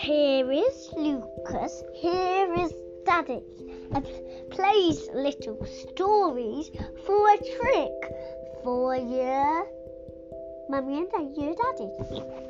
Here is Lucas, here is Daddy, and plays little stories for a trick for you, mummy and your daddy.